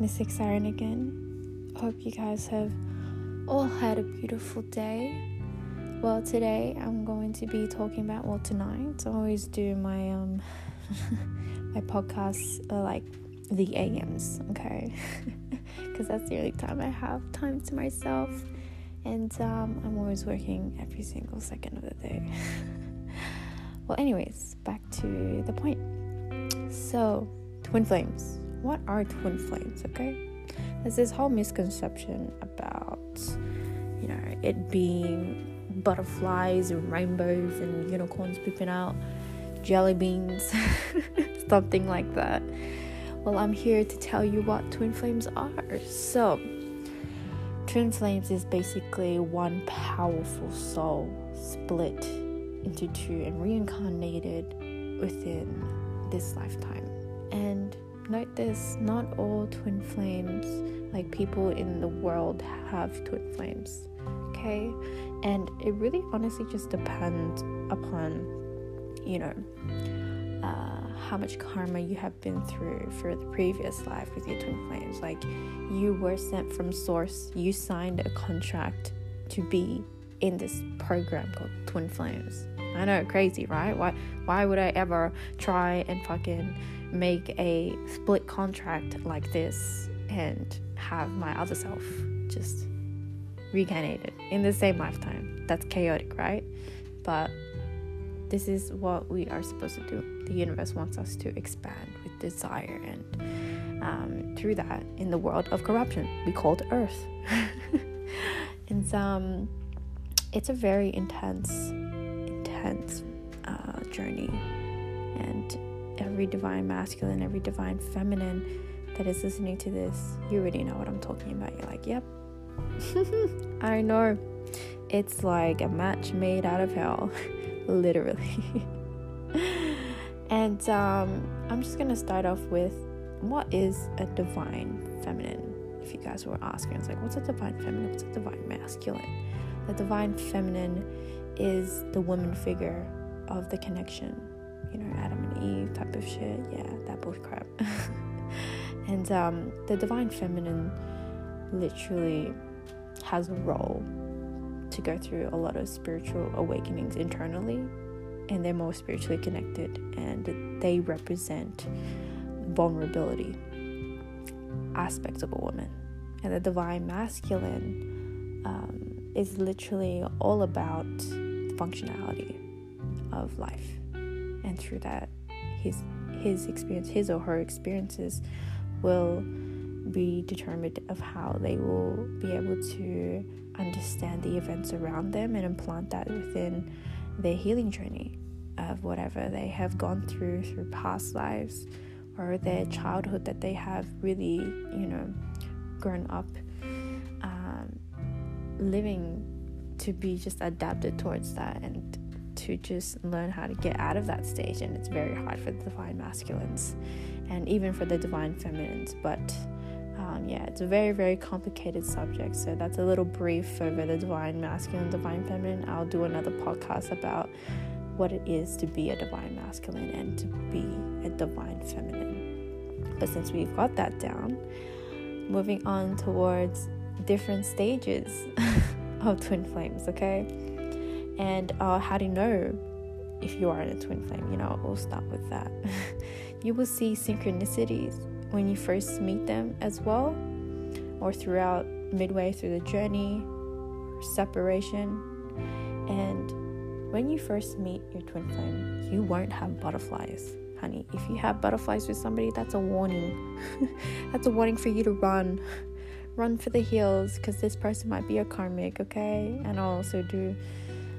Mystic Siren again. Hope you guys have all had a beautiful day. Well, today I'm going to be talking about well tonight. I always do my um my podcasts like the AMs, okay? Because that's the only time I have time to myself, and um, I'm always working every single second of the day. well, anyways, back to the point. So twin flames. What are twin flames, okay? There's this whole misconception about, you know, it being butterflies and rainbows and unicorns pooping out jelly beans, something like that. Well, I'm here to tell you what twin flames are. So, twin flames is basically one powerful soul split into two and reincarnated within this lifetime. And note this not all twin flames, like people in the world, have twin flames, okay? And it really honestly just depends upon, you know, uh, how much karma you have been through for the previous life with your twin flames. Like, you were sent from source, you signed a contract to be in this program called Twin Flames. I know, crazy, right? Why why would I ever try and fucking make a split contract like this and have my other self just reincarnated in the same lifetime? That's chaotic, right? But this is what we are supposed to do. The universe wants us to expand with desire, and um, through that, in the world of corruption, we called Earth. and um, it's a very intense, intense uh, journey, and every divine masculine, every divine feminine that is listening to this, you already know what I'm talking about. You're like, yep, I know. It's like a match made out of hell, literally. and um, I'm just gonna start off with what is a divine feminine? If you guys were asking, it's like, what's a divine feminine? What's a divine masculine? The divine feminine is the woman figure of the connection you know, Adam and Eve type of shit. Yeah, that bullshit crap. and um, the divine feminine literally has a role to go through a lot of spiritual awakenings internally, and they're more spiritually connected, and they represent vulnerability aspects of a woman. And the divine masculine um, is literally all about functionality of life. And through that his his experience his or her experiences will be determined of how they will be able to understand the events around them and implant that within their healing journey of whatever they have gone through through past lives or their childhood that they have really you know grown up um, living to be just adapted towards that and to just learn how to get out of that stage. And it's very hard for the divine masculines and even for the divine feminines. But um, yeah it's a very very complicated subject. So that's a little brief over the divine masculine divine feminine. I'll do another podcast about what it is to be a divine masculine and to be a divine feminine. But since we've got that down moving on towards different stages of twin flames okay and uh, how do you know if you are in a twin flame? You know, we'll start with that. you will see synchronicities when you first meet them as well, or throughout midway through the journey, separation. And when you first meet your twin flame, you won't have butterflies, honey. If you have butterflies with somebody, that's a warning. that's a warning for you to run. Run for the hills because this person might be a karmic, okay? And I'll also do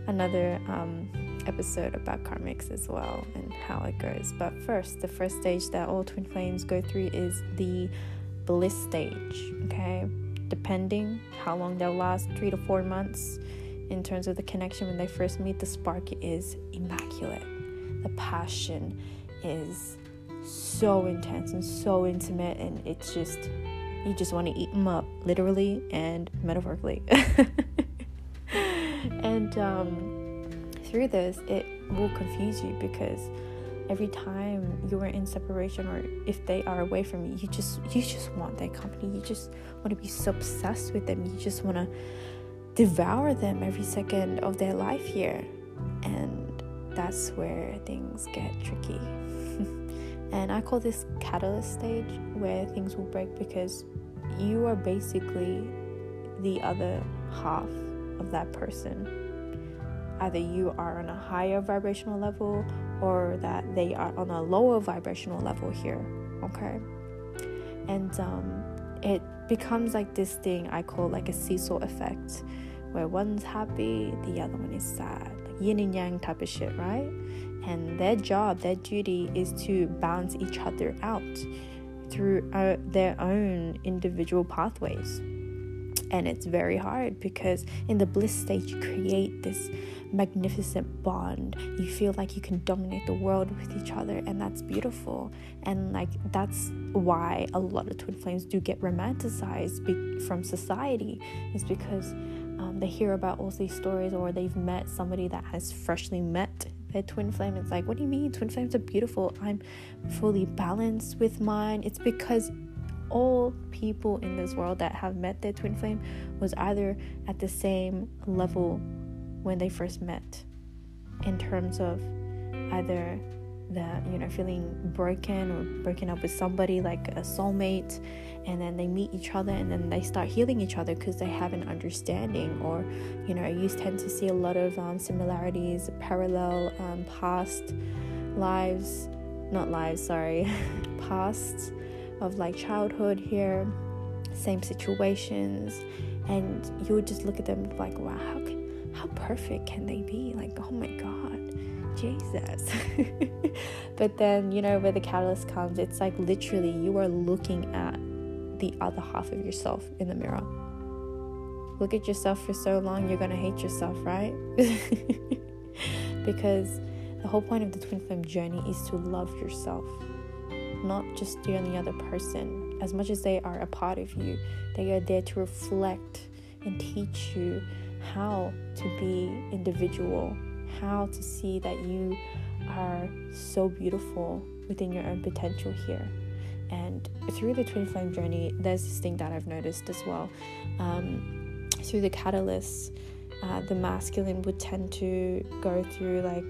another um, episode about karmics as well and how it goes. But first, the first stage that all twin flames go through is the bliss stage, okay? Depending how long they'll last, three to four months. In terms of the connection, when they first meet, the spark is immaculate. The passion is so intense and so intimate, and it's just, you just want to eat them up, literally and metaphorically. and um, through this, it will confuse you because every time you are in separation or if they are away from you you just you just want their company. You just want to be so obsessed with them. You just want to devour them every second of their life here. And that's where things get tricky. And i call this catalyst stage where things will break because you are basically the other half of that person. Either you are on a higher vibrational level or that they are on a lower vibrational level here okay? And um, it becomes like this thing i call like a seesaw effect where one's happy the other one is sad like yin and yang type of shit right? And their job their duty is to balance each other out through uh, their own individual pathways. And it's very hard because in the bliss state you create this magnificent bond. You feel like you can dominate the world with each other and that's beautiful. And like that's why a lot of twin flames do get romanticized be- from society is because um, they hear about all these stories or they've met somebody that has freshly met their twin flame. It's like what do you mean? Twin flames are beautiful. I'm fully balanced with mine. It's because all people in this world that have met their twin flame was either at the same level when they first met in terms of either that you know feeling broken or breaking up with somebody like a soulmate and then they meet each other and then they start healing each other because they have an understanding or you know you tend to see a lot of um, similarities parallel um, past lives not lives sorry past of like childhood here, same situations, and you would just look at them like, wow, how how perfect can they be? Like, oh my god, Jesus. but then you know where the catalyst comes, it's like literally you are looking at the other half of yourself in the mirror. Look at yourself for so long, you're gonna hate yourself, right? because the whole point of the twin flame journey is to love yourself not just the only other person. As much as they are a part of you, they are there to reflect and teach you how to be individual, how to see that you are so beautiful within your own potential here. And through the twin flame journey, there's this thing that I've noticed as well. Um, through the catalysts, uh, the masculine would tend to go through like,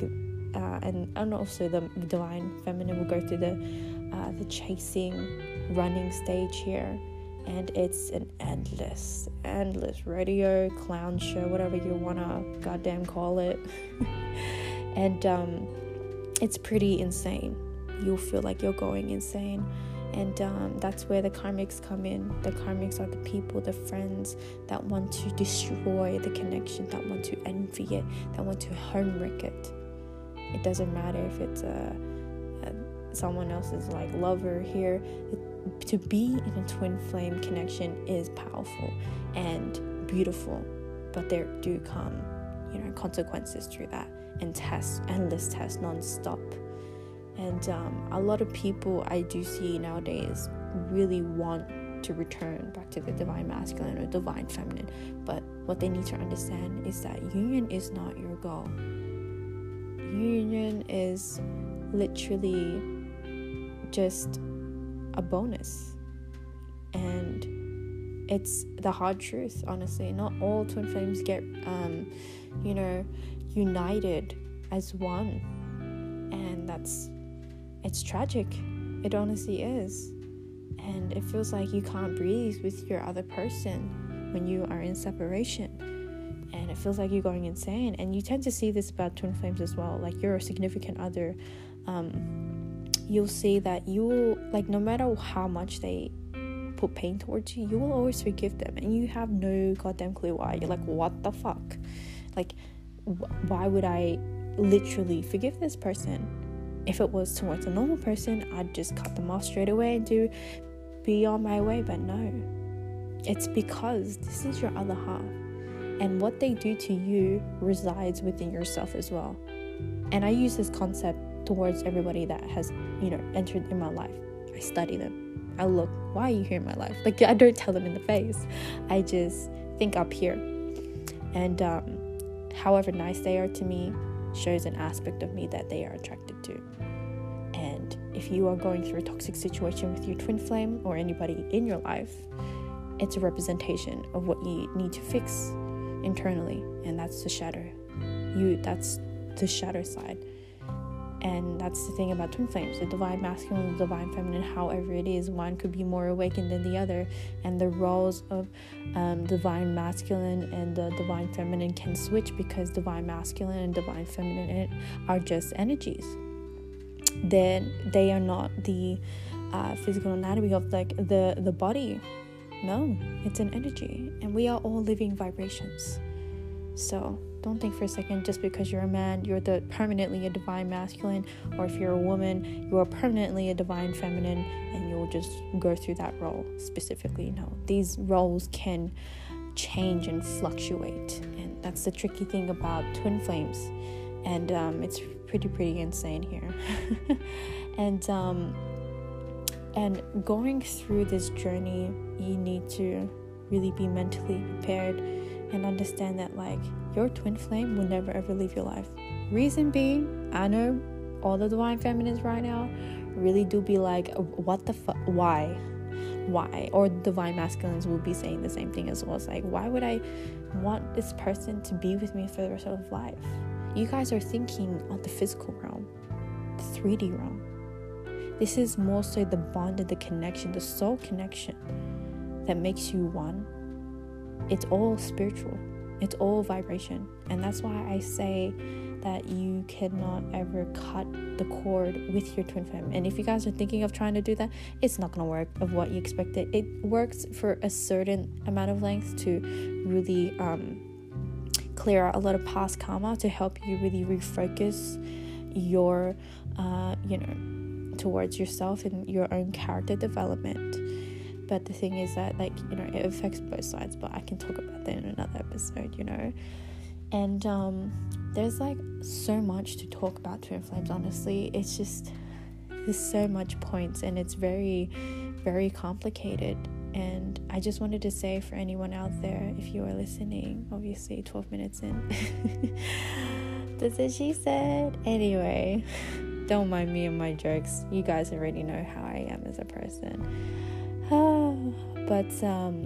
uh, and and also the divine feminine will go through the uh, the chasing running stage here and it's an endless endless radio clown show whatever you want to goddamn call it. And um, it's pretty insane. You'll feel like you're going insane. And um, that's where the karmics come in. The karmics are the people the friends that want to destroy the connection that want to envy it that want to wreck it. It doesn't matter if it's a someone else's like lover here to be in a twin flame connection is powerful and beautiful but there do come you know consequences through that and tests endless tests non-stop. And um, a lot of people i do see nowadays really want to return back to the divine masculine or divine feminine but what they need to understand is that union is not your goal. Union is literally just a bonus. And it's the hard truth, honestly. Not all twin flames get, um, you know, united as one. And that's, it's tragic. It honestly is. And it feels like you can't breathe with your other person when you are in separation and it feels like you're going insane. And you tend to see this about twin flames as well. Like your significant other um, you'll see that you like no matter how much they put pain towards you you will always forgive them and you have no goddamn clue why. You're like what the fuck? Like wh- why would i literally forgive this person? If it was towards a normal person i'd just cut them off straight away and do be on my way but no. It's because this is your other half and what they do to you resides within yourself as well. And i use this concept towards everybody that has, you know, entered in my life. I study them. I look, why are you here in my life? Like, I don't tell them in the face. I just think up here. And um, however nice they are to me shows an aspect of me that they are attracted to. And if you are going through a toxic situation with your twin flame or anybody in your life, it's a representation of what you need to fix internally, and that's the shadow. You that's the shadow side. And that's the thing about twin flames the divine masculine, the divine feminine, however it is. One could be more awakened than the other, and the roles of um, divine masculine and the divine feminine can switch because divine masculine and divine feminine are just energies. Then they are not the uh, physical anatomy of like the the body. No, it's an energy, and we are all living vibrations. So don't think for a second just because you're a man, you're the permanently a divine masculine, or if you're a woman, you are permanently a divine feminine, and you'll just go through that role specifically. No, these roles can change and fluctuate, and that's the tricky thing about twin flames, and um, it's pretty pretty insane here, and um, and going through this journey, you need to really be mentally prepared and understand that like your twin flame will never ever leave your life. Reason being, I know all the divine feminines right now really do be like, what the fuck? Why? Why? Or divine masculines will be saying the same thing as well. It's like, why would I want this person to be with me for the rest of life? You guys are thinking on the physical realm, the 3D realm. This is more so the bond and the connection, the soul connection that makes you one. It's all spiritual it's all vibration. And that's why I say that you cannot ever cut the cord with your twin flame. And if you guys are thinking of trying to do that, it's not gonna work of what you expected. It works for a certain amount of length to really um, clear out a lot of past karma to help you really refocus your, uh, you know, towards yourself and your own character development but the thing is that like you know it affects both sides but i can talk about that in another episode you know. And um there's like so much to talk about twin flames honestly. It's just there's so much points and it's very very complicated. And i just wanted to say for anyone out there if you are listening obviously 12 minutes in that's what she said. Anyway don't mind me and my jokes. You guys already know how i am as a person but um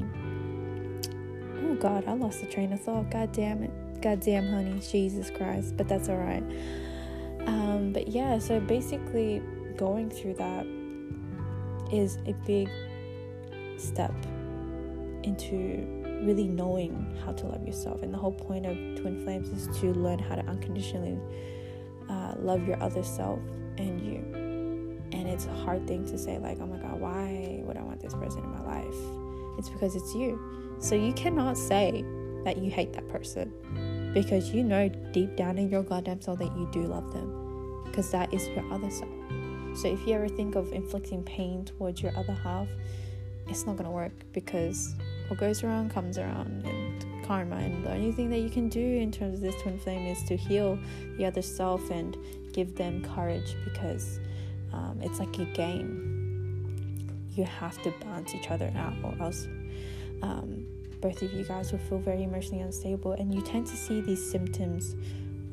oh god, I lost the train of thought. God damn it. God damn honey, Jesus Christ. But that's alright. Um, but yeah, so basically going through that is a big step into really knowing how to love yourself. And the whole point of Twin Flames is to learn how to unconditionally uh, love your other self and you and it's a hard thing to say like oh my god why would i want this person in my life? It's because it's you. So you cannot say that you hate that person because you know deep down in your goddamn soul that you do love them because that is your other self so if you ever think of inflicting pain towards your other half it's not to work because what goes around comes around and karma and the only thing that you can do in terms of this twin flame is to heal the other self and give them courage because um, it's like a game. You have to balance each other out, or else um, both of you guys will feel very emotionally unstable. And you tend to see these symptoms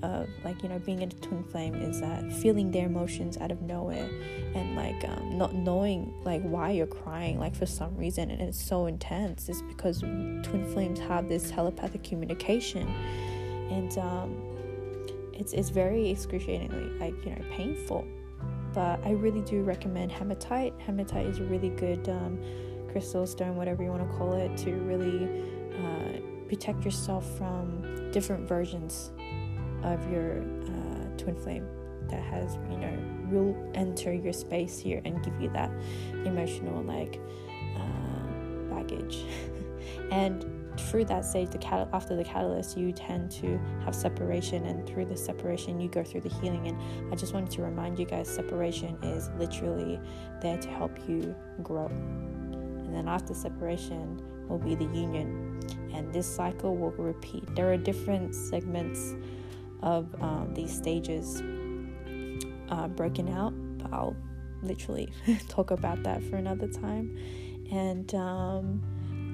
of like you know being in a twin flame is that feeling their emotions out of nowhere and like um, not knowing like why you're crying like for some reason and it's so intense it's because twin flames have this telepathic communication and um, it's it's very excruciatingly like you know painful but I really do recommend hematite. Hematite is a really good um, crystal stone, whatever you want to call it, to really uh, protect yourself from different versions of your uh, twin flame that has, you know, will enter your space here and give you that emotional like uh, baggage. and through that stage the cat after the catalyst you tend to have separation and through the separation you go through the healing. And i just wanted to remind you guys separation is literally there to help you grow. And then after separation will be the union. And this cycle will repeat. There are different segments of um, these stages uh, broken out but i'll literally talk about that for another time. And um,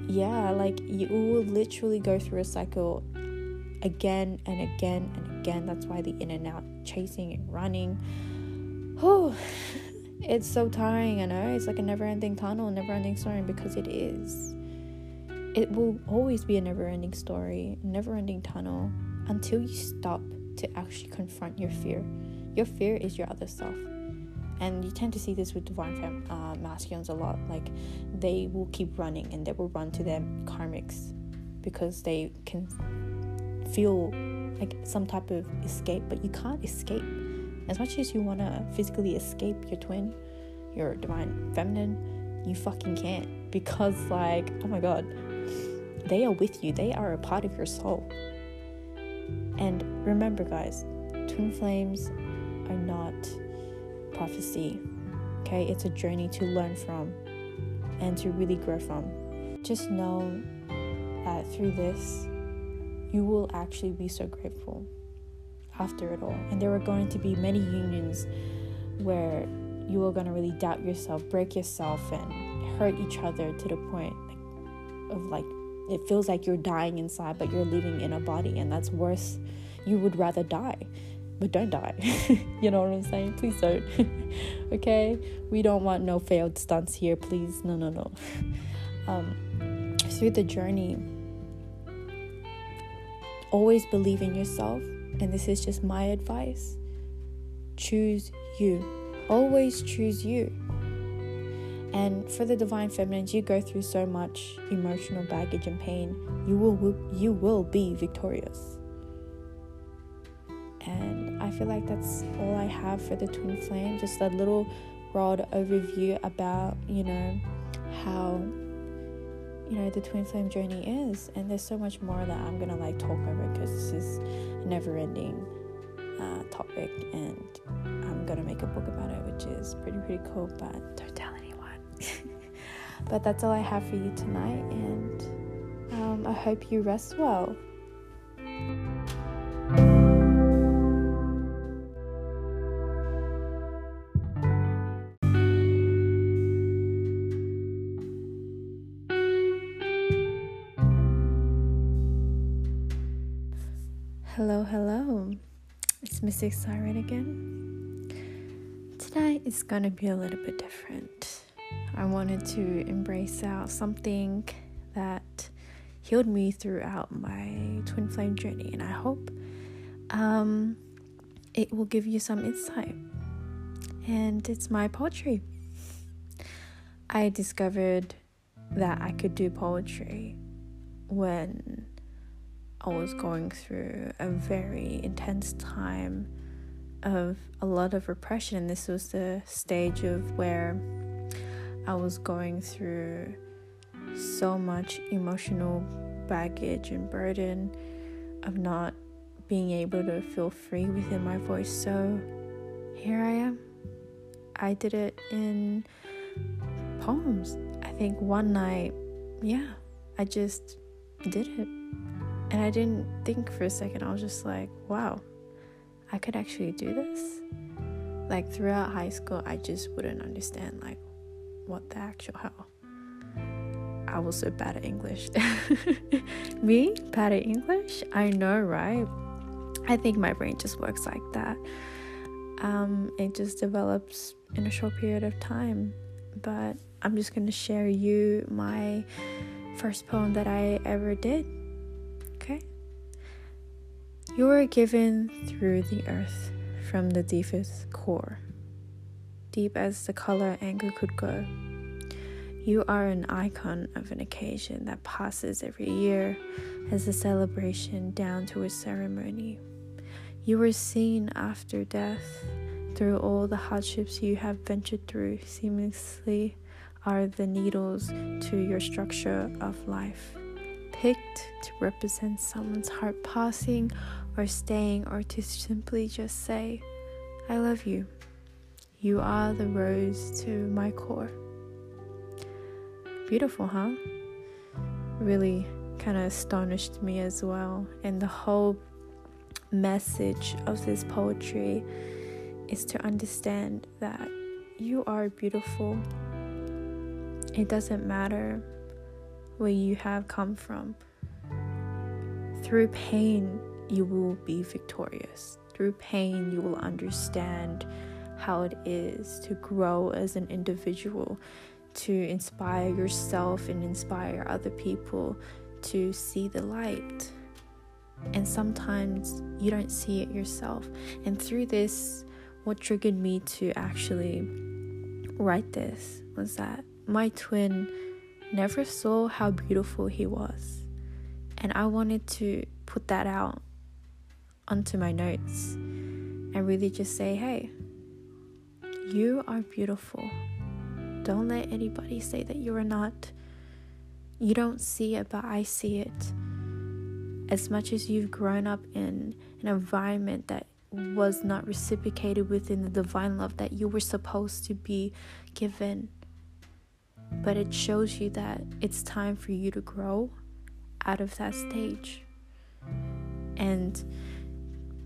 yeah, like you will literally go through a cycle again and again and again. That's why the in and out chasing and running. Oh, it's so tiring, I know. It's like a never ending tunnel, never ending story because it is. It will always be a never ending story, never ending tunnel until you stop to actually confront your fear. Your fear is your other self. And you tend to see this with divine fem- uh, masculines a lot. Like they will keep running and they will run to their karmics because they can feel like some type of escape, but you can't escape as much as you want to physically escape your twin, your divine feminine, you fucking can't because, like, oh my god, they are with you, they are a part of your soul. And remember, guys, twin flames are not prophecy, okay? It's a journey to learn from and to really grow from. Just know that through this, you will actually be so grateful after it all. And there were going to be many unions where you were going to really doubt yourself, break yourself, and hurt each other to the point of like it feels like you're dying inside, but you're living in a body, and that's worse. You would rather die, but don't die. you know what I'm saying? Please don't. okay? We don't want no failed stunts here, please. No, no, no. Um, through the journey, always believe in yourself and this is just my advice choose you. Always choose you. And for the divine feminines, you go through so much emotional baggage and pain. You will you will be victorious. And I feel like that's all I have for the twin flame. Just a little broad overview about, you know, how you know the twin flame journey is. And there's so much more that i'm gonna like talk over because this is a never ending uh, topic. And i'm gonna make a book about it which is pretty pretty cool but don't tell anyone. But that's all i have for you tonight. And um, i hope you rest well Mystic Siren again. Today is going to be a little bit different. I wanted to embrace out something that healed me throughout my twin flame journey, and I hope um, it will give you some insight. And it's my poetry. I discovered that I could do poetry when I was going through a very intense time of a lot of repression, and this was the stage of where I was going through so much emotional baggage and burden of not being able to feel free within my voice. So here I am. I did it in poems. I think one night, yeah, I just did it. And I didn't think for a second. I was just like, wow, I could actually do this. Like throughout high school, I just wouldn't understand like what the actual hell. I was so bad at English. Me, bad at English? I know, right? I think my brain just works like that. Um, it just develops in a short period of time. But I'm just gonna share you my first poem that I ever did you were given through the earth from the deepest core, deep as the color anger could go. You are an icon of an occasion that passes every year as a celebration down to a ceremony. You were seen after death through all the hardships you have ventured through, seamlessly are the needles to your structure of life, picked to represent someone's heart passing or staying or to simply just say, I love you. You are the rose to my core. Beautiful, huh? Really kind of astonished me as well. And the whole message of this poetry is to understand that you are beautiful. It doesn't matter where you have come from. Through pain, you will be victorious. Through pain, you will understand how it is to grow as an individual, to inspire yourself and inspire other people to see the light. And sometimes you don't see it yourself. And through this, what triggered me to actually write this was that my twin never saw how beautiful he was. And I wanted to put that out onto my notes and really just say, hey, you are beautiful. Don't let anybody say that you are not. You don't see it, but I see it. As much as you've grown up in an environment that was not reciprocated within the divine love that you were supposed to be given, but it shows you that it's time for you to grow out of that stage. And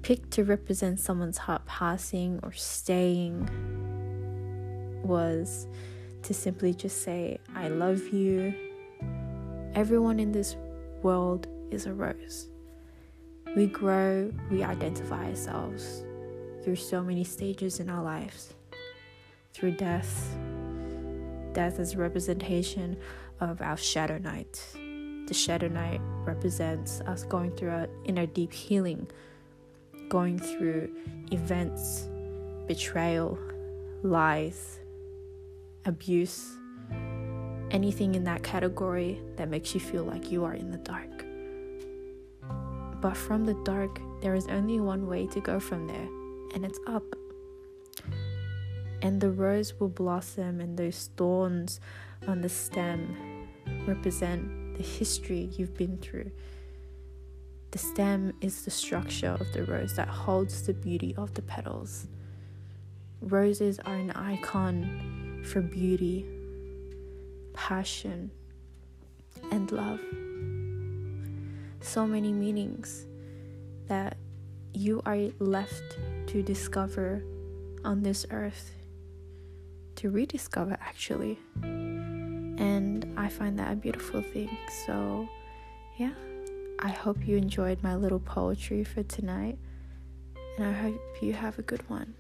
pick to represent someone's heart passing or staying was to simply just say, I love you. Everyone in this world is a rose. We grow, we identify ourselves through so many stages in our lives. Through death, death is a representation of our shadow night. The shadow night represents us going through our inner deep healing, going through events, betrayal, lies, abuse, anything in that category that makes you feel like you are in the dark. But from the dark, there is only one way to go from there, and it's up. And the rose will blossom, and those thorns on the stem represent the history you've been through. The stem is the structure of the rose that holds the beauty of the petals. Roses are an icon for beauty, passion, and love. So many meanings that you are left to discover on this earth, to rediscover actually. And I find that a beautiful thing. So, yeah, I hope you enjoyed my little poetry for tonight. And I hope you have a good one.